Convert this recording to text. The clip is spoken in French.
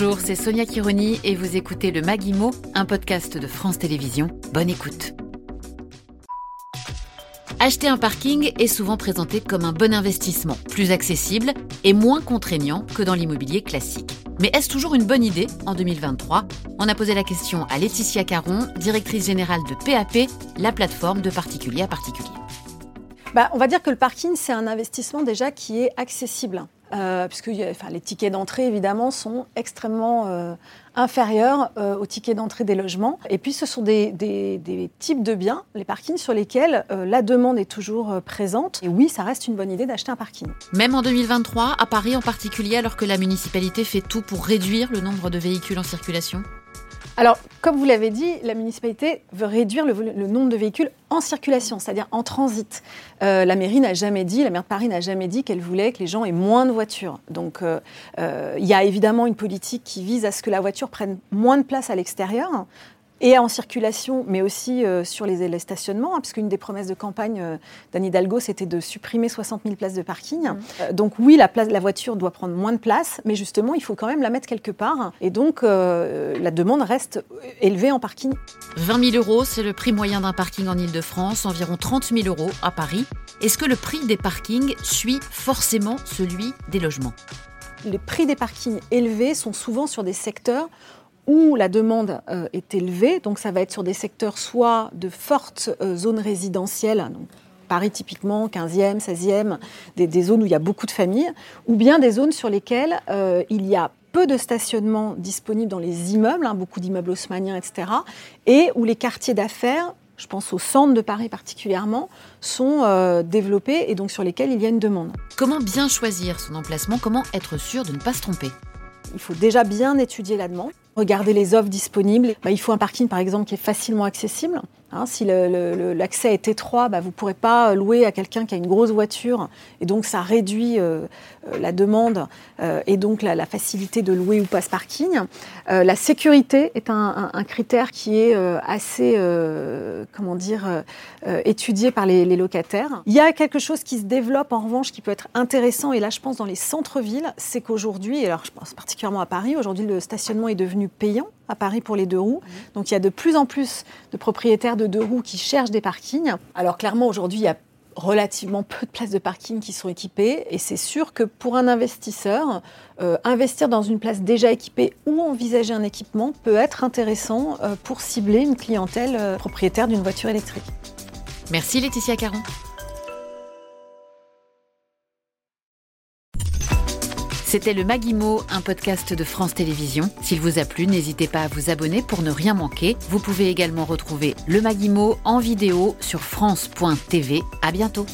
Bonjour, c'est Sonia Kironi et vous écoutez le Maguimo, un podcast de France Télévisions. Bonne écoute. Acheter un parking est souvent présenté comme un bon investissement, plus accessible et moins contraignant que dans l'immobilier classique. Mais est-ce toujours une bonne idée en 2023 On a posé la question à Laetitia Caron, directrice générale de PAP, la plateforme de particulier à particulier. Bah, on va dire que le parking, c'est un investissement déjà qui est accessible. Euh, puisque les tickets d'entrée, évidemment, sont extrêmement euh, inférieurs euh, aux tickets d'entrée des logements. Et puis, ce sont des, des, types de biens, les parkings, sur lesquels la demande est toujours présente. Et oui, ça reste une bonne idée d'acheter un parking. Même en 2023, à Paris en particulier, alors que la municipalité fait tout pour réduire le nombre de véhicules en circulation alors, comme vous l'avez dit, la municipalité veut réduire le, nombre de véhicules en circulation, c'est-à-dire en transit. Euh, la mairie n'a jamais dit, la maire de Paris n'a jamais dit qu'elle voulait que les gens aient moins de voitures. Donc, euh, euh, il y a évidemment une politique qui vise à ce que la voiture prenne moins de place à l'extérieur et en circulation, mais aussi euh, sur les, les stationnements, hein, puisqu'une des promesses de campagne euh, d'Anne Hidalgo, c'était de supprimer 60 000 places de parking. Mmh. Euh, donc oui, la, place, la voiture doit prendre moins de place, mais justement, il faut quand même la mettre quelque part. Et donc, la demande reste élevée en parking. 20 000 euros, c'est le prix moyen d'un parking en Ile-de-France, environ 30 000 euros à Paris. Est-ce que le prix des parkings suit forcément celui des logements? Les prix des parkings élevés sont souvent sur des secteurs où la demande euh, est élevée, donc ça va être sur des secteurs soit de fortes euh, zones résidentielles, donc Paris typiquement, 15e, 16e, des, zones où il y a beaucoup de familles, ou bien des zones sur lesquelles euh, il y a peu de stationnement disponible dans les immeubles, hein, beaucoup d'immeubles haussmanniens, etc., et où les quartiers d'affaires, je pense au centre de Paris particulièrement, sont développés et donc sur lesquels il y a une demande. Comment bien choisir son emplacement? Comment être sûr de ne pas se tromper? Il faut déjà bien étudier la demande, regarder les offres disponibles. Bah, il faut un parking, par exemple, qui est facilement accessible. Hein, si l'accès est étroit, bah, vous ne pourrez pas louer à quelqu'un qui a une grosse voiture et donc ça réduit euh, euh, la demande euh, et donc la, facilité de louer ou pas ce parking. la sécurité est un, critère qui est assez, comment dire, étudié par les, les, locataires. Il y a quelque chose qui se développe en revanche qui peut être intéressant et là je pense dans les centres-villes, c'est qu'aujourd'hui, alors je pense particulièrement à Paris, aujourd'hui le stationnement est devenu payant à Paris pour les deux roues. Donc il y a de plus en plus de propriétaires de deux roues qui cherchent des parkings. Alors clairement aujourd'hui il y a relativement peu de places de parking qui sont équipées et c'est sûr que pour un investisseur, euh, investir dans une place déjà équipée ou envisager un équipement peut être intéressant euh, pour cibler une clientèle euh, propriétaire d'une voiture électrique. Merci Laetitia Caron. C'était le Maguimo, un podcast de France Télévisions. S'il vous a plu, n'hésitez pas à vous abonner pour ne rien manquer. Vous pouvez également retrouver le Maguimo en vidéo sur France.tv. À bientôt.